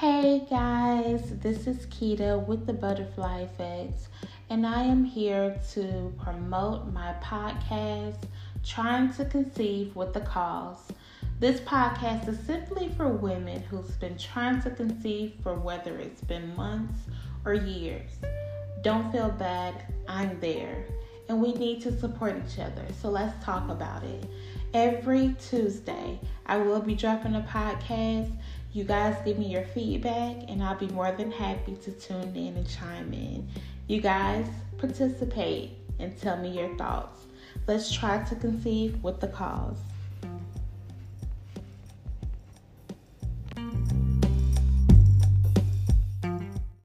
Hey guys, this is Keita with the Butterfly Effect, and I am here to promote my podcast, Trying to Conceive with the Cause. This podcast is simply for women who's been trying to conceive for whether it's been months or years. Don't feel bad, I'm there, and we need to support each other, so let's talk about it. Every Tuesday, I will be dropping a podcast you guys give me your feedback, and I'll be more than happy to tune in and chime in. You guys participate and tell me your thoughts. Let's try to conceive with the cause.